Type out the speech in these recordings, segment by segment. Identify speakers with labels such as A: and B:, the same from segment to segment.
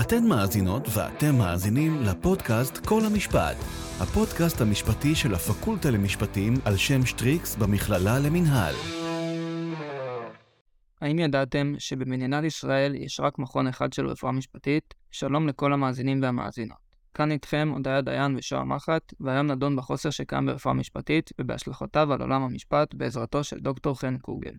A: אתן מאזינות ואתם מאזינים לפודקאסט כל המשפט, הפודקאסט המשפטי של הפקולטה למשפטים על שם שטריקס במכללה למינהל.
B: האם ידעתם שבמדינת ישראל יש רק מכון אחד של רפואה משפטית? שלום לכל המאזינים והמאזינות. כאן איתכם הודיה דיין ושוהם מחט, והיום נדון בחוסר שקיים ברפואה משפטית ובהשלכותיו על עולם המשפט בעזרתו של דוקטור חן קוגל.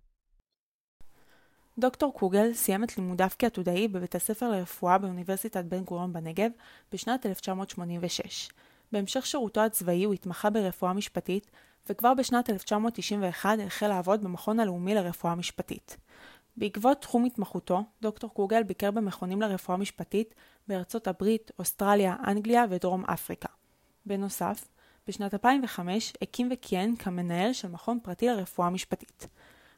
C: דוקטור קוגל סיים את לימודיו כעתודאי בבית הספר לרפואה באוניברסיטת בן גוריון בנגב בשנת 1986. בהמשך שירותו הצבאי הוא התמחה ברפואה משפטית, וכבר בשנת 1991 החל לעבוד במכון הלאומי לרפואה משפטית. בעקבות תחום התמחותו, דוקטור קוגל ביקר במכונים לרפואה משפטית בארצות הברית, אוסטרליה, אנגליה ודרום אפריקה. בנוסף, בשנת 2005 הקים וכיהן כמנהל של מכון פרטי לרפואה משפטית.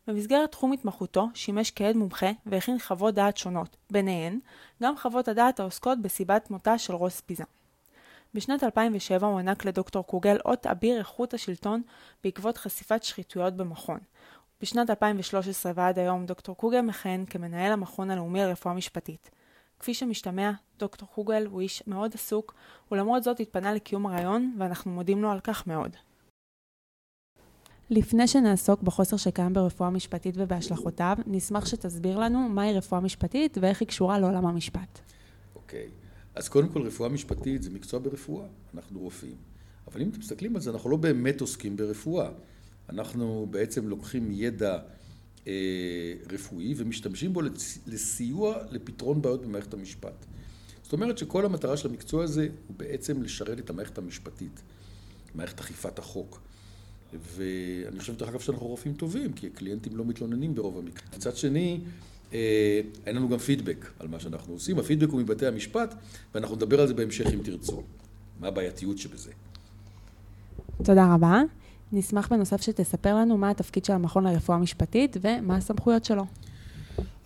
C: במסגרת תחום התמחותו שימש כעד מומחה והכין חוות דעת שונות, ביניהן גם חוות הדעת העוסקות בסיבת מותה של רוס פיזם. בשנת 2007 הוענק לדוקטור קוגל אות אביר איכות השלטון בעקבות חשיפת שחיתויות במכון. בשנת 2013 ועד היום דוקטור קוגל מכהן כמנהל המכון הלאומי לרפואה משפטית. כפי שמשתמע, דוקטור קוגל הוא איש מאוד עסוק, ולמרות זאת התפנה לקיום הרעיון, ואנחנו מודים לו על כך מאוד. לפני שנעסוק בחוסר שקיים ברפואה משפטית ובהשלכותיו, נשמח שתסביר לנו מהי רפואה משפטית ואיך היא קשורה לעולם המשפט.
D: אוקיי, okay. אז קודם כל רפואה משפטית זה מקצוע ברפואה, אנחנו רופאים. אבל אם אתם מסתכלים על זה, אנחנו לא באמת עוסקים ברפואה. אנחנו בעצם לוקחים ידע אה, רפואי ומשתמשים בו לסיוע לפתרון בעיות במערכת המשפט. זאת אומרת שכל המטרה של המקצוע הזה הוא בעצם לשרת את המערכת המשפטית, מערכת אכיפת החוק. ואני חושב, דרך אגב, שאנחנו רופאים טובים, כי הקליינטים לא מתלוננים ברוב המקרים. מצד שני, אה, אין לנו גם פידבק על מה שאנחנו עושים. הפידבק הוא מבתי המשפט, ואנחנו נדבר על זה בהמשך אם תרצו. מה הבעייתיות שבזה.
C: תודה רבה. נשמח בנוסף שתספר לנו מה התפקיד של המכון לרפואה משפטית ומה הסמכויות שלו.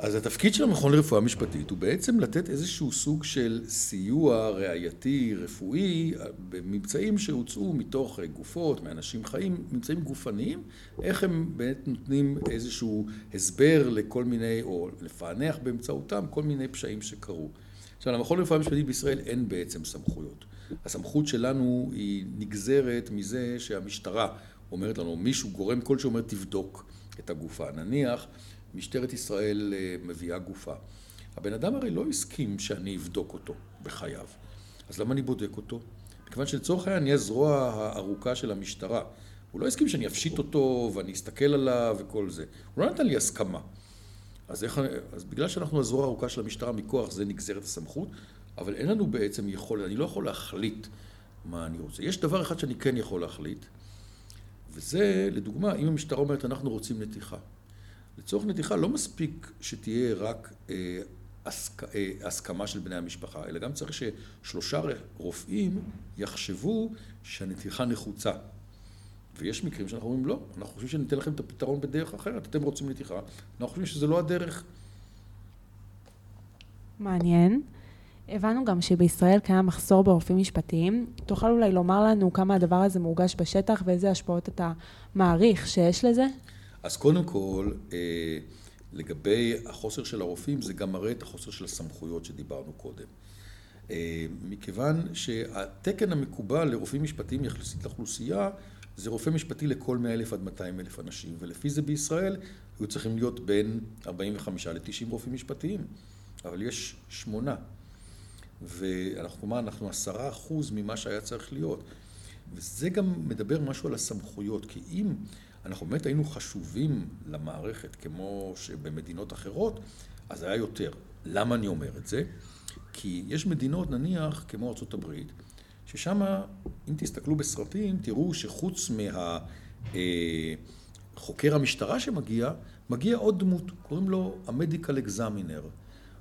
D: אז התפקיד של המכון לרפואה משפטית הוא בעצם לתת איזשהו סוג של סיוע ראייתי, רפואי, בממצאים שהוצאו מתוך גופות, מאנשים חיים, ממצאים גופניים, איך הם באמת נותנים איזשהו הסבר לכל מיני, או לפענח באמצעותם כל מיני פשעים שקרו. עכשיו, למכון לרפואה משפטית בישראל אין בעצם סמכויות. הסמכות שלנו היא נגזרת מזה שהמשטרה אומרת לנו, מישהו, גורם כלשהו אומר, תבדוק את הגופה. נניח, משטרת ישראל אה, מביאה גופה. הבן אדם הרי לא הסכים שאני אבדוק אותו בחייו. אז למה אני בודק אותו? מכיוון שלצורך העניין אני הזרוע הארוכה של המשטרה. הוא לא הסכים שאני אפשיט אותו ואני אסתכל עליו וכל זה. הוא לא נתן לי הסכמה. אז, איך, אז בגלל שאנחנו הזרוע הארוכה של המשטרה מכוח זה נגזרת הסמכות, אבל אין לנו בעצם יכולת, אני לא יכול להחליט מה אני רוצה. יש דבר אחד שאני כן יכול להחליט, וזה, לדוגמה, אם המשטרה אומרת אנחנו רוצים נתיחה. לצורך נתיחה לא מספיק שתהיה רק אה, הסכ... אה, הסכמה של בני המשפחה, אלא גם צריך ששלושה רופאים יחשבו שהנתיחה נחוצה. ויש מקרים שאנחנו אומרים לא, אנחנו חושבים שניתן לכם את הפתרון בדרך אחרת, אתם רוצים נתיחה, אנחנו חושבים שזה לא הדרך.
C: מעניין. הבנו גם שבישראל קיים מחסור ברופאים משפטיים. תוכל אולי לומר לנו כמה הדבר הזה מורגש בשטח ואיזה השפעות אתה מעריך שיש לזה?
D: אז קודם כל, אה, לגבי החוסר של הרופאים, זה גם מראה את החוסר של הסמכויות שדיברנו קודם. אה, מכיוון שהתקן המקובל לרופאים משפטיים יחסית לאוכלוסייה, זה רופא משפטי לכל 100 אלף עד 200 אלף אנשים, ולפי זה בישראל היו צריכים להיות בין 45 ל-90 רופאים משפטיים, אבל יש שמונה. ואנחנו כלומר, אנחנו עשרה אחוז ממה שהיה צריך להיות. וזה גם מדבר משהו על הסמכויות, כי אם אנחנו באמת היינו חשובים למערכת כמו שבמדינות אחרות, אז היה יותר. למה אני אומר את זה? כי יש מדינות, נניח, כמו ארה"ב, ששם, אם תסתכלו בסרטים, תראו שחוץ מהחוקר אה, המשטרה שמגיע, מגיע עוד דמות, קוראים לו המדיקל אקזמינר,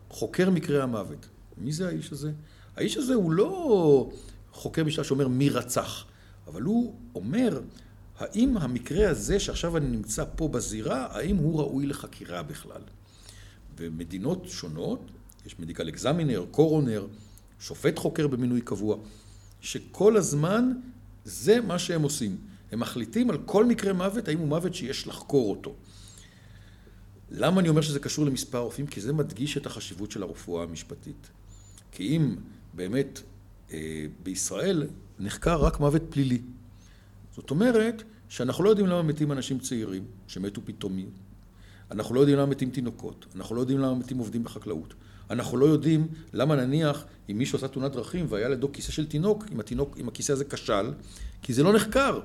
D: חוקר מקרי המוות. מי זה האיש הזה? האיש הזה הוא לא חוקר משטרה שאומר מי רצח, אבל הוא אומר האם המקרה הזה שעכשיו אני נמצא פה בזירה, האם הוא ראוי לחקירה בכלל? במדינות שונות, יש מדיקל אקזמינר, קורונר, שופט חוקר במינוי קבוע, שכל הזמן זה מה שהם עושים. הם מחליטים על כל מקרה מוות, האם הוא מוות שיש לחקור אותו. למה אני אומר שזה קשור למספר רופאים? כי זה מדגיש את החשיבות של הרפואה המשפטית. כי אם באמת אה, בישראל נחקר רק מוות פלילי. זאת אומרת שאנחנו לא יודעים למה מתים אנשים צעירים שמתו פתאומי. אנחנו לא יודעים למה מתים תינוקות. אנחנו לא יודעים למה מתים עובדים בחקלאות. אנחנו לא יודעים למה נניח אם מישהו עשה תאונת דרכים והיה לידו כיסא של תינוק, אם התינוק, אם הכיסא הזה כשל, כי זה לא נחקר.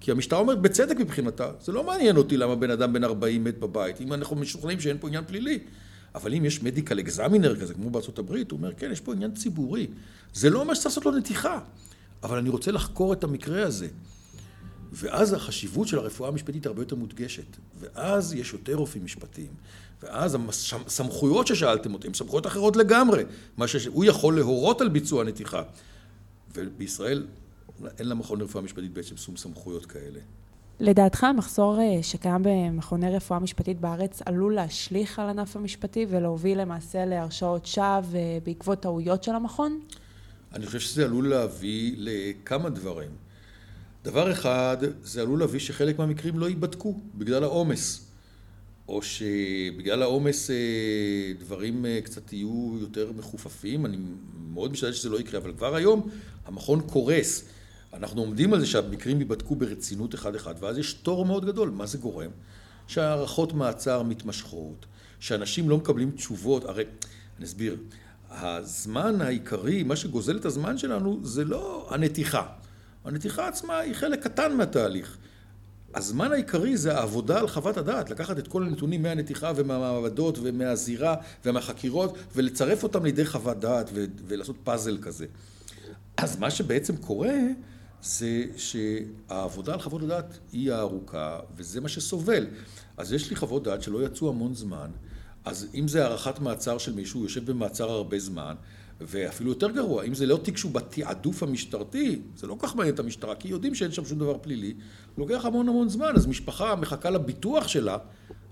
D: כי המשטרה אומרת בצדק מבחינתה, זה לא מעניין אותי למה בן אדם בן 40 מת בבית, אם אנחנו משוכנעים שאין פה עניין פלילי. אבל אם יש מדיקל אקזמינר כזה, כמו הברית, הוא אומר, כן, יש פה עניין ציבורי. זה לא אומר שצריך לעשות לו נתיחה, אבל אני רוצה לחקור את המקרה הזה. ואז החשיבות של הרפואה המשפטית הרבה יותר מודגשת. ואז יש יותר רופאים משפטיים. ואז הסמכויות ששאלתם אותי הן סמכויות אחרות לגמרי. מה שהוא יכול להורות על ביצוע נתיחה. ובישראל אין למכון לרפואה משפטית בעצם שום סמכויות כאלה.
C: לדעתך המחסור אה, שקיים במכוני רפואה משפטית בארץ עלול להשליך על ענף המשפטי ולהוביל למעשה להרשעות שווא אה, בעקבות טעויות של המכון?
D: אני חושב שזה עלול להביא לכמה דברים. דבר אחד, זה עלול להביא שחלק מהמקרים לא ייבדקו בגלל העומס. או שבגלל העומס אה, דברים קצת יהיו יותר מחופפים, אני מאוד משתדל שזה לא יקרה, אבל כבר היום המכון קורס. אנחנו עומדים על זה שהמקרים ייבדקו ברצינות אחד-אחד, ואז יש תור מאוד גדול. מה זה גורם? שהארכות מעצר מתמשכות, שאנשים לא מקבלים תשובות, הרי, אני אסביר, הזמן העיקרי, מה שגוזל את הזמן שלנו, זה לא הנתיחה. הנתיחה עצמה היא חלק קטן מהתהליך. הזמן העיקרי זה העבודה על חוות הדעת, לקחת את כל הנתונים מהנתיחה ומהמעבדות ומהזירה ומהחקירות ולצרף אותם לידי חוות דעת ולעשות פאזל כזה. אז מה שבעצם קורה זה שהעבודה על חוות הדעת היא הארוכה, וזה מה שסובל. אז יש לי חוות דעת שלא יצאו המון זמן, אז אם זה הארכת מעצר של מישהו, הוא יושב במעצר הרבה זמן, ואפילו יותר גרוע, אם זה לא תיק שהוא בתעדוף המשטרתי, זה לא כל כך מעניין את המשטרה, כי יודעים שאין שם שום דבר פלילי, לוקח המון המון זמן, אז משפחה מחכה לביטוח שלה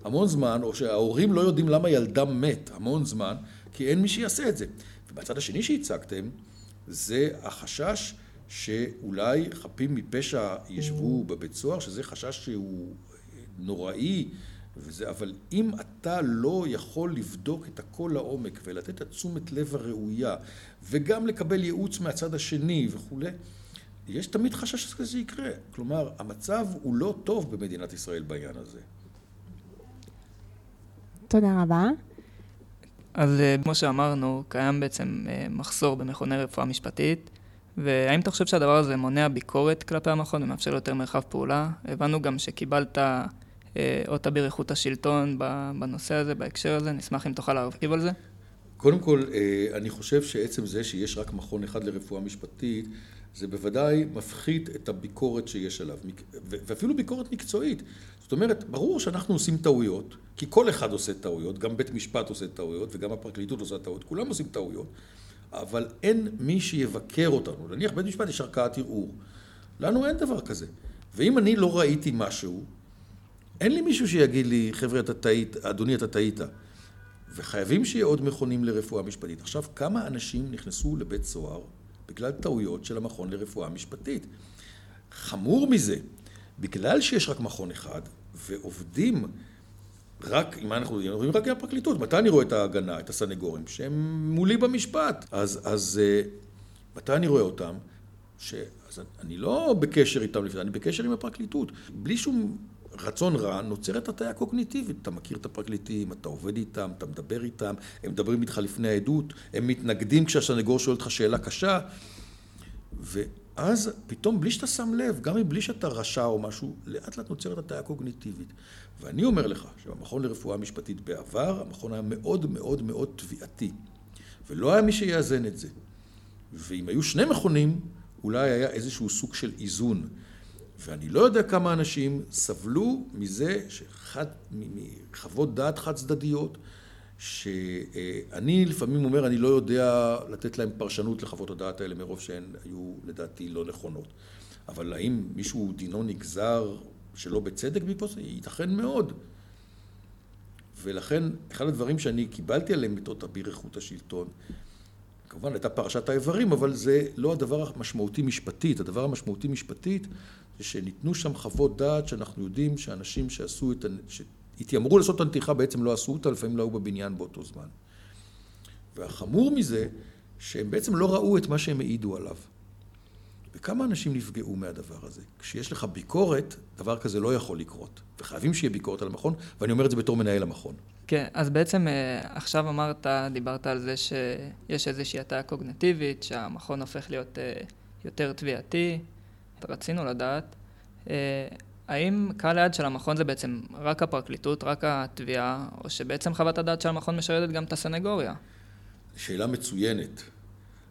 D: המון זמן, או שההורים לא יודעים למה ילדם מת המון זמן, כי אין מי שיעשה את זה. ובצד השני שהצגתם, זה החשש שאולי חפים מפשע ישבו בבית סוהר, שזה חשש שהוא נוראי, וזה, אבל אם אתה לא יכול לבדוק את הכל לעומק ולתת את התשומת לב הראויה וגם לקבל ייעוץ מהצד השני וכולי, יש תמיד חשש שזה יקרה. כלומר, המצב הוא לא טוב במדינת ישראל בעניין הזה.
C: תודה רבה.
B: אז אה, כמו שאמרנו, קיים בעצם אה, מחסור במכוני רפואה משפטית. והאם אתה חושב שהדבר הזה מונע ביקורת כלפי המכון ומאפשר יותר מרחב פעולה? הבנו גם שקיבלת אה, אות אביר איכות השלטון בנושא הזה, בהקשר הזה, נשמח אם תוכל להרחיב על זה.
D: קודם כל, אה, אני חושב שעצם זה שיש רק מכון אחד לרפואה משפטית, זה בוודאי מפחית את הביקורת שיש עליו, ואפילו ביקורת מקצועית. זאת אומרת, ברור שאנחנו עושים טעויות, כי כל אחד עושה טעויות, גם בית משפט עושה טעויות, וגם הפרקליטות עושה טעויות, כולם עושים טעויות. אבל אין מי שיבקר אותנו. נניח בית משפט יש ערכאת ערעור. לנו אין דבר כזה. ואם אני לא ראיתי משהו, אין לי מישהו שיגיד לי, חבר'ה, אתה טעית, אדוני, אתה טעית. וחייבים שיהיה עוד מכונים לרפואה משפטית. עכשיו, כמה אנשים נכנסו לבית סוהר בגלל טעויות של המכון לרפואה משפטית? חמור מזה, בגלל שיש רק מכון אחד, ועובדים רק, אם אנחנו רואים רק עם הפרקליטות, מתי אני רואה את ההגנה, את הסנגורים, שהם מולי במשפט? אז, אז אה, מתי אני רואה אותם? ש... אז אני לא בקשר איתם לפני, אני בקשר עם הפרקליטות. בלי שום רצון רע, נוצרת הטעיה קוגניטיבית. אתה מכיר את הפרקליטים, אתה עובד איתם, אתה מדבר איתם, הם מדברים איתך לפני העדות, הם מתנגדים כשהסנגור שואל אותך שאלה קשה. ואז פתאום, בלי שאתה שם לב, גם מבלי שאתה רשע או משהו, לאט לאט נוצרת הטעיה קוגניטיבית. ואני אומר לך שבמכון לרפואה משפטית בעבר, המכון היה מאוד מאוד מאוד תביעתי. ולא היה מי שיאזן את זה. ואם היו שני מכונים, אולי היה איזשהו סוג של איזון. ואני לא יודע כמה אנשים סבלו מזה שחד, מחוות דעת חד צדדיות, שאני לפעמים אומר, אני לא יודע לתת להם פרשנות לחוות הדעת האלה מרוב שהן היו לדעתי לא נכונות. אבל האם מישהו דינו נגזר שלא בצדק בעקבות זה, ייתכן מאוד. ולכן, אחד הדברים שאני קיבלתי עליהם מתות אביר איכות השלטון, כמובן הייתה פרשת האיברים, אבל זה לא הדבר המשמעותי משפטית. הדבר המשמעותי משפטית זה שניתנו שם חוות דעת שאנחנו יודעים שאנשים שעשו את, שהתיימרו לעשות את הנתיחה בעצם לא עשו אותה, לפעמים לא היו בבניין באותו זמן. והחמור מזה, שהם בעצם לא ראו את מה שהם העידו עליו. וכמה אנשים נפגעו מהדבר הזה? כשיש לך ביקורת, דבר כזה לא יכול לקרות. וחייבים שיהיה ביקורת על המכון, ואני אומר את זה בתור מנהל המכון.
B: כן, אז בעצם אה, עכשיו אמרת, דיברת על זה שיש איזושהי הטעה קוגנטיבית, שהמכון הופך להיות אה, יותר תביעתי. רצינו לדעת, אה, האם קהל היעד של המכון זה בעצם רק הפרקליטות, רק התביעה, או שבעצם חוות הדעת של המכון משרתת גם את הסנגוריה?
D: שאלה מצוינת.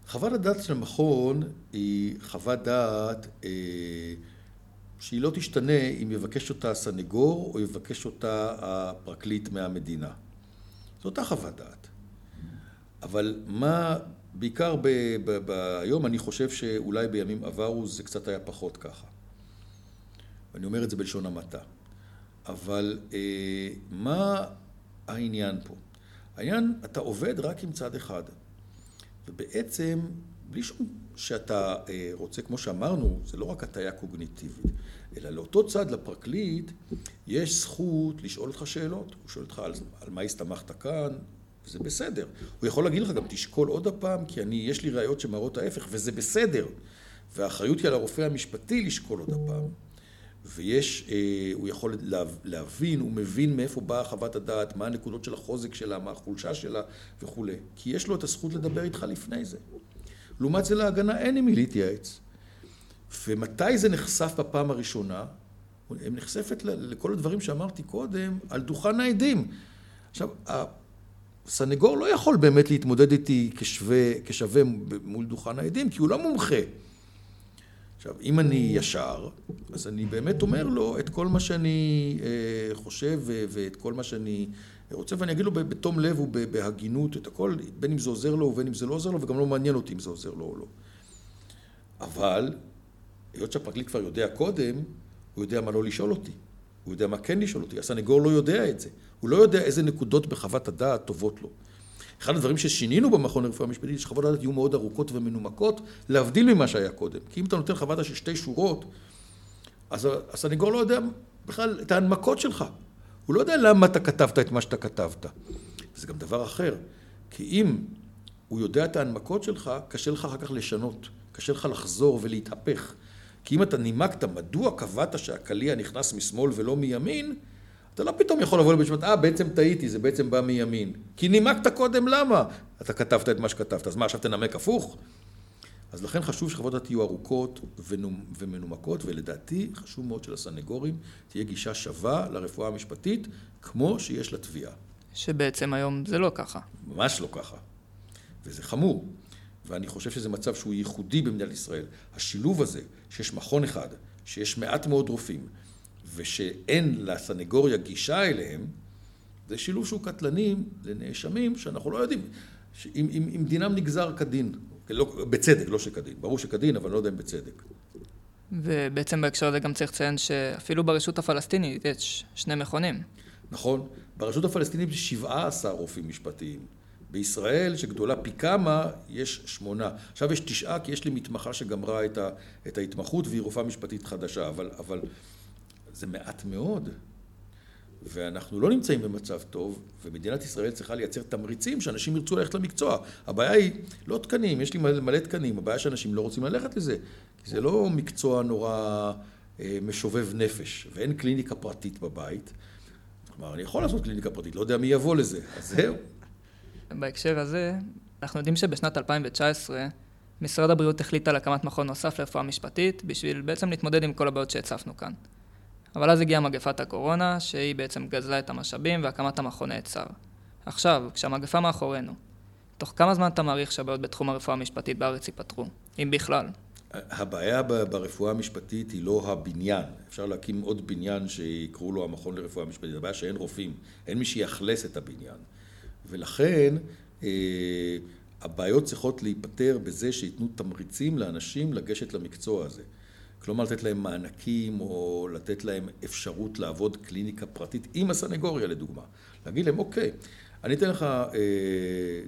D: חוות הדעת של המכון היא חוות דעת אה, שהיא לא תשתנה אם יבקש אותה הסנגור או יבקש אותה הפרקליט מהמדינה. זו אותה חוות דעת. אבל מה, בעיקר ב, ב, ב, היום אני חושב שאולי בימים עברו זה קצת היה פחות ככה. ואני אומר את זה בלשון המעטה. אבל אה, מה העניין פה? העניין, אתה עובד רק עם צד אחד. ובעצם, בלי שום שאתה אה, רוצה, כמו שאמרנו, זה לא רק הטיה קוגניטיבית, אלא לאותו צד, לפרקליט, יש זכות לשאול אותך שאלות. הוא שואל אותך על, על מה הסתמכת כאן, וזה בסדר. הוא יכול להגיד לך גם, תשקול עוד הפעם, כי אני, יש לי ראיות שמראות ההפך, וזה בסדר. והאחריות היא על הרופא המשפטי לשקול עוד הפעם. ויש, אה, הוא יכול להבין, הוא מבין מאיפה באה חוות הדעת, מה הנקודות של החוזק שלה, מה החולשה שלה וכולי. כי יש לו את הזכות לדבר איתך לפני זה. לעומת זה להגנה אין עם מי להתייעץ. ומתי זה נחשף בפעם הראשונה? נחשפת לכל הדברים שאמרתי קודם על דוכן העדים. עכשיו, הסנגור לא יכול באמת להתמודד איתי כשווה, כשווה מול דוכן העדים, כי הוא לא מומחה. עכשיו, אם אני ישר, אז אני באמת אומר לו את כל מה שאני אה, חושב ואת כל מה שאני רוצה, ואני אגיד לו בתום לב ובהגינות את הכל, בין אם זה עוזר לו ובין אם זה לא עוזר לו, וגם לא מעניין אותי אם זה עוזר לו או לא. אבל, היות שהפרקליט כבר יודע קודם, הוא יודע מה לא לשאול אותי. הוא יודע מה כן לשאול אותי. הסנגור לא יודע את זה. הוא לא יודע איזה נקודות בחוות הדעת טובות לו. אחד הדברים ששינינו במכון לרפואה משפטית, שחוות הדעת יהיו מאוד ארוכות ומנומקות, להבדיל ממה שהיה קודם. כי אם אתה נותן חוות דעת של שתי שורות, אז הסנגור לא יודע בכלל את ההנמקות שלך. הוא לא יודע למה אתה כתבת את מה שאתה כתבת. זה גם דבר אחר. כי אם הוא יודע את ההנמקות שלך, קשה לך אחר כך לשנות. קשה לך לחזור ולהתהפך. כי אם אתה נימקת מדוע קבעת שהקליע נכנס משמאל ולא מימין, אתה לא פתאום יכול לבוא לבית המשפט, אה, בעצם טעיתי, זה בעצם בא מימין. כי נימקת קודם למה אתה כתבת את מה שכתבת. אז מה, עכשיו תנמק הפוך? אז לכן חשוב שחוות דעת יהיו ארוכות ומנומקות, ולדעתי חשוב מאוד שלסנגורים תהיה גישה שווה לרפואה המשפטית, כמו שיש לתביעה.
B: שבעצם היום זה לא ככה.
D: ממש לא ככה. וזה חמור. ואני חושב שזה מצב שהוא ייחודי במדינת ישראל. השילוב הזה, שיש מכון אחד, שיש מעט מאוד רופאים, ושאין לסנגוריה גישה אליהם, זה שילוב שהוא קטלני לנאשמים שאנחנו לא יודעים, אם, אם, אם דינם נגזר כדין, לא, בצדק, לא שכדין, ברור שכדין, אבל לא יודע אם בצדק.
B: ובעצם בהקשר הזה גם צריך לציין שאפילו ברשות הפלסטינית יש שני מכונים.
D: נכון, ברשות הפלסטינית יש 17 רופאים משפטיים. בישראל, שגדולה פי כמה, יש שמונה. עכשיו יש תשעה, כי יש לי מתמחה שגמרה את, ה, את ההתמחות והיא רופאה משפטית חדשה, אבל, אבל זה מעט מאוד. ואנחנו לא נמצאים במצב טוב, ומדינת ישראל צריכה לייצר תמריצים שאנשים ירצו ללכת למקצוע. הבעיה היא לא תקנים, יש לי מלא, תקנים, הבעיה שאנשים לא רוצים ללכת לזה, כי זה לא מקצוע נורא אה, משובב נפש, ואין קליניקה פרטית בבית. כלומר, אני יכול לעשות קליניקה פרטית, לא יודע מי יבוא לזה, אז זהו.
B: בהקשר הזה, אנחנו יודעים שבשנת 2019 משרד הבריאות החליט על הקמת מכון נוסף לרפואה משפטית, בשביל בעצם להתמודד עם כל הבעיות שהצפנו כאן. אבל אז הגיעה מגפת הקורונה, שהיא בעצם גזלה את המשאבים והקמת המכון נעצר. עכשיו, כשהמגפה מאחורינו, תוך כמה זמן אתה מעריך שהבעיות בתחום הרפואה המשפטית בארץ ייפתרו, אם בכלל?
D: הבעיה ברפואה המשפטית היא לא הבניין. אפשר להקים עוד בניין שיקראו לו המכון לרפואה משפטית. הבעיה שאין רופאים, אין מי שיאכלס את הבניין. ולכן אה, הבעיות צריכות להיפתר בזה שייתנו תמריצים לאנשים לגשת למקצוע הזה. כלומר לתת להם מענקים או לתת להם אפשרות לעבוד קליניקה פרטית עם הסנגוריה לדוגמה. להגיד להם אוקיי, אני אתן לך אה,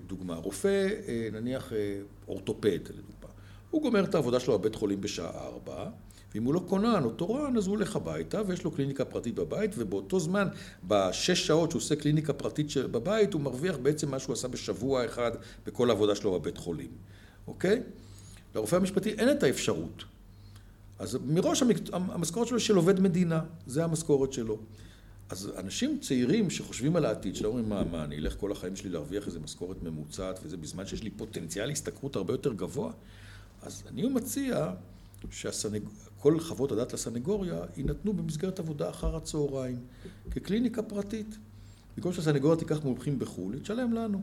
D: דוגמה, רופא אה, נניח אה, אורתופד לדוגמה, הוא גומר את העבודה שלו בבית חולים בשעה ארבע ואם הוא לא כונן או תורן, אז הוא הולך הביתה ויש לו קליניקה פרטית בבית, ובאותו זמן, בשש שעות שהוא עושה קליניקה פרטית בבית, הוא מרוויח בעצם מה שהוא עשה בשבוע אחד בכל העבודה שלו בבית חולים. אוקיי? לרופא המשפטי אין את האפשרות. אז מראש המשכורת שלו של עובד מדינה, זה המשכורת שלו. אז אנשים צעירים שחושבים על העתיד, שלא אומרים, מה, מה, אני אלך כל החיים שלי להרוויח איזה משכורת ממוצעת, וזה בזמן שיש לי פוטנציאל השתכרות הרבה יותר גבוה, אז אני מציע שכל חוות הדת לסנגוריה יינתנו במסגרת עבודה אחר הצהריים, כקליניקה פרטית. במקום שהסנגוריה תיקח מומחים בחו"ל, היא תשלם לנו.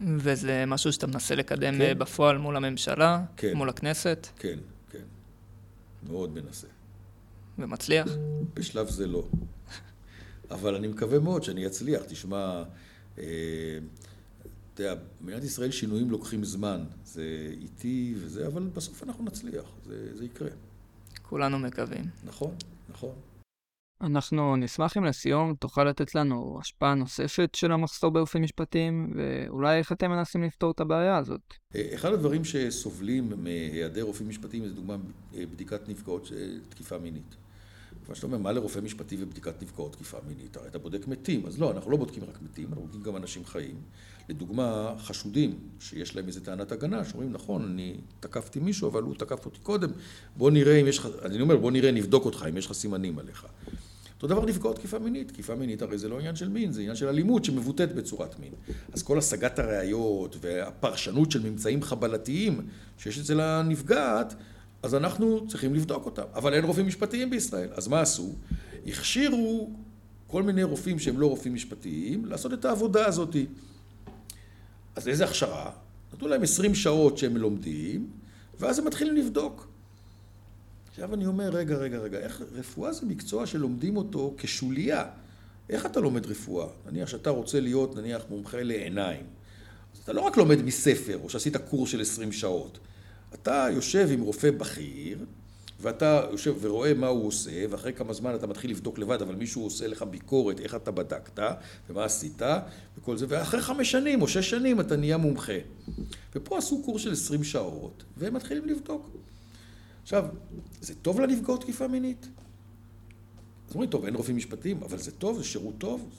B: וזה משהו שאתה מנסה לקדם כן. בפועל מול הממשלה,
D: כן.
B: מול הכנסת?
D: כן, כן. מאוד מנסה.
B: ומצליח?
D: בשלב זה לא. אבל אני מקווה מאוד שאני אצליח. תשמע, אה, אתה יודע, במדינת ישראל שינויים לוקחים זמן. זה איטי וזה, אבל בסוף אנחנו נצליח. זה, זה יקרה.
B: כולנו מקווים.
D: נכון, נכון.
B: אנחנו נשמח אם לסיום תוכל לתת לנו השפעה נוספת של המחסור ברופאים משפטיים, ואולי איך אתם מנסים לפתור את הבעיה הזאת.
D: אה, אחד הדברים שסובלים מהיעדר רופאים משפטיים זה דוגמה בדיקת נפגעות תקיפה מינית. מה שאתה אומר, מה לרופא משפטי ובדיקת נפגעות תקיפה מינית? הרי אתה בודק מתים, אז לא, אנחנו לא בודקים רק מתים, אנחנו בודקים גם אנשים חיים. לדוגמה, חשודים שיש להם איזה טענת הגנה, שאומרים, נכון, אני תקפתי מישהו, אבל הוא תקף אותי קודם, בוא נראה אם יש לך, אני אומר, בוא נראה, נבדוק אותך, אם יש לך סימנים עליך. אותו דבר נפגעות תקיפה מינית. תקיפה מינית הרי זה לא עניין של מין, זה עניין של אלימות שמבוטאת בצורת מין. אז כל השגת הראיות והפרשנות של ממצאים חבלתיים שיש אצל הנפגעת, אז אנחנו צריכים לבדוק אותם. אבל אין רופאים משפטיים בישראל. אז מה עשו? הכשירו כל מיני רופאים שהם לא רופאים משפטיים לעשות את העבודה הזאת. אז איזה הכשרה? נתנו להם 20 שעות שהם לומדים, ואז הם מתחילים לבדוק. עכשיו אני אומר, רגע, רגע, רגע, איך רפואה זה מקצוע שלומדים אותו כשוליה. איך אתה לומד רפואה? נניח שאתה רוצה להיות, נניח, מומחה לעיניים. אז אתה לא רק לומד מספר, או שעשית קורס של 20 שעות. אתה יושב עם רופא בכיר, ואתה יושב ורואה מה הוא עושה, ואחרי כמה זמן אתה מתחיל לבדוק לבד, אבל מישהו עושה לך ביקורת, איך אתה בדקת, ומה עשית, וכל זה, ואחרי חמש שנים או שש שנים אתה נהיה מומחה. ופה עשו קורס של עשרים שעות, והם מתחילים לבדוק. עכשיו, זה טוב לנפגעות תקיפה מינית? אז אומרים, טוב, אין רופאים משפטיים, אבל זה טוב, זה שירות טוב.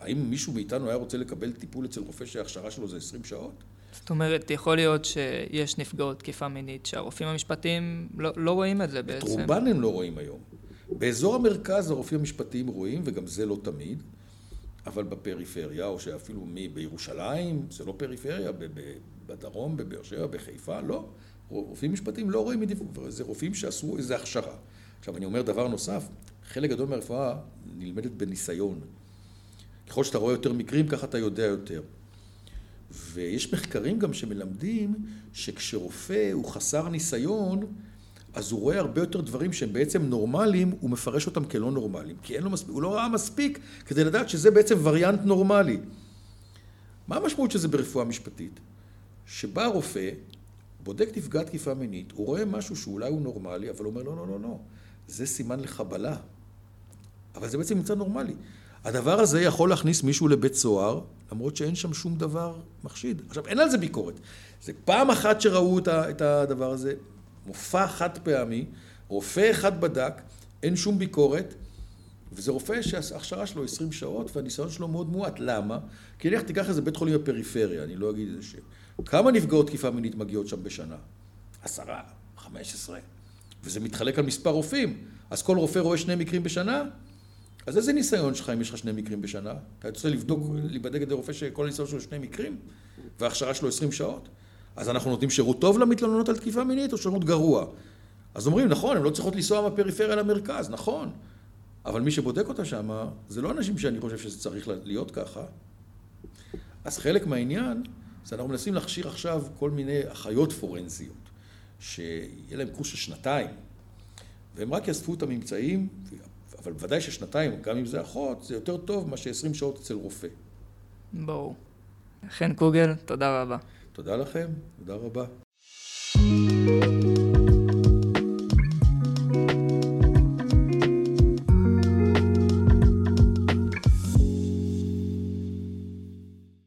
D: האם מישהו מאיתנו היה רוצה לקבל טיפול אצל רופא שההכשרה שלו זה עשרים שעות?
B: זאת אומרת, יכול להיות שיש נפגעות תקיפה מינית שהרופאים המשפטיים לא, לא רואים את זה בעצם.
D: את רובן הם לא רואים היום. באזור המרכז הרופאים המשפטיים רואים, וגם זה לא תמיד, אבל בפריפריה, או שאפילו מי, בירושלים, זה לא פריפריה, בדרום, בבאר שבע, בחיפה, לא. רופאים משפטיים לא רואים, זה רופאים שעשו איזו הכשרה. עכשיו, אני אומר דבר נוסף, חלק גדול מהרפואה נלמדת בניסיון. ככל שאתה רואה יותר מקרים, ככה אתה יודע יותר. ויש מחקרים גם שמלמדים שכשרופא הוא חסר ניסיון, אז הוא רואה הרבה יותר דברים שהם בעצם נורמליים, הוא מפרש אותם כלא נורמליים. כי אין לו מספיק, הוא לא ראה מספיק כדי לדעת שזה בעצם וריאנט נורמלי. מה המשמעות של זה ברפואה משפטית? שבא רופא, בודק נפגע תקיפה מינית, הוא רואה משהו שאולי הוא נורמלי, אבל הוא אומר, לא, לא, לא, לא, זה סימן לחבלה. אבל זה בעצם נמצא נורמלי. הדבר הזה יכול להכניס מישהו לבית סוהר, למרות שאין שם שום דבר מחשיד. עכשיו, אין על זה ביקורת. זה פעם אחת שראו את הדבר הזה, מופע חד פעמי, רופא אחד בדק, אין שום ביקורת, וזה רופא שההכשרה שלו 20 שעות והניסיון שלו מאוד מועט. למה? כי נניח תיקח איזה בית חולים בפריפריה, אני לא אגיד איזה שם. כמה נפגעות תקיפה מינית מגיעות שם בשנה? עשרה, חמש עשרה. וזה מתחלק על מספר רופאים. אז כל רופא רואה שני מקרים בשנה? אז איזה ניסיון שלך אם יש לך שני מקרים בשנה? אתה רוצה לבדוק, להיבדק על ידי רופא שכל הניסיון שלו שני מקרים, וההכשרה שלו 20 שעות? אז אנחנו נותנים שירות טוב למתלוננות על תקיפה מינית או שירות גרוע? אז אומרים, נכון, הן לא צריכות לנסוע מהפריפריה למרכז, נכון. אבל מי שבודק אותה שם, זה לא אנשים שאני חושב שזה צריך להיות ככה. אז חלק מהעניין, זה אנחנו מנסים להכשיר עכשיו כל מיני אחיות פורנזיות, שיהיה להם קורס של שנתיים, והם רק יאספו את הממצאים, אבל בוודאי ששנתיים, גם אם זה אחות, זה יותר טוב מאשר 20 שעות אצל רופא.
B: ברור. חן קוגל, תודה רבה.
D: תודה לכם, תודה רבה.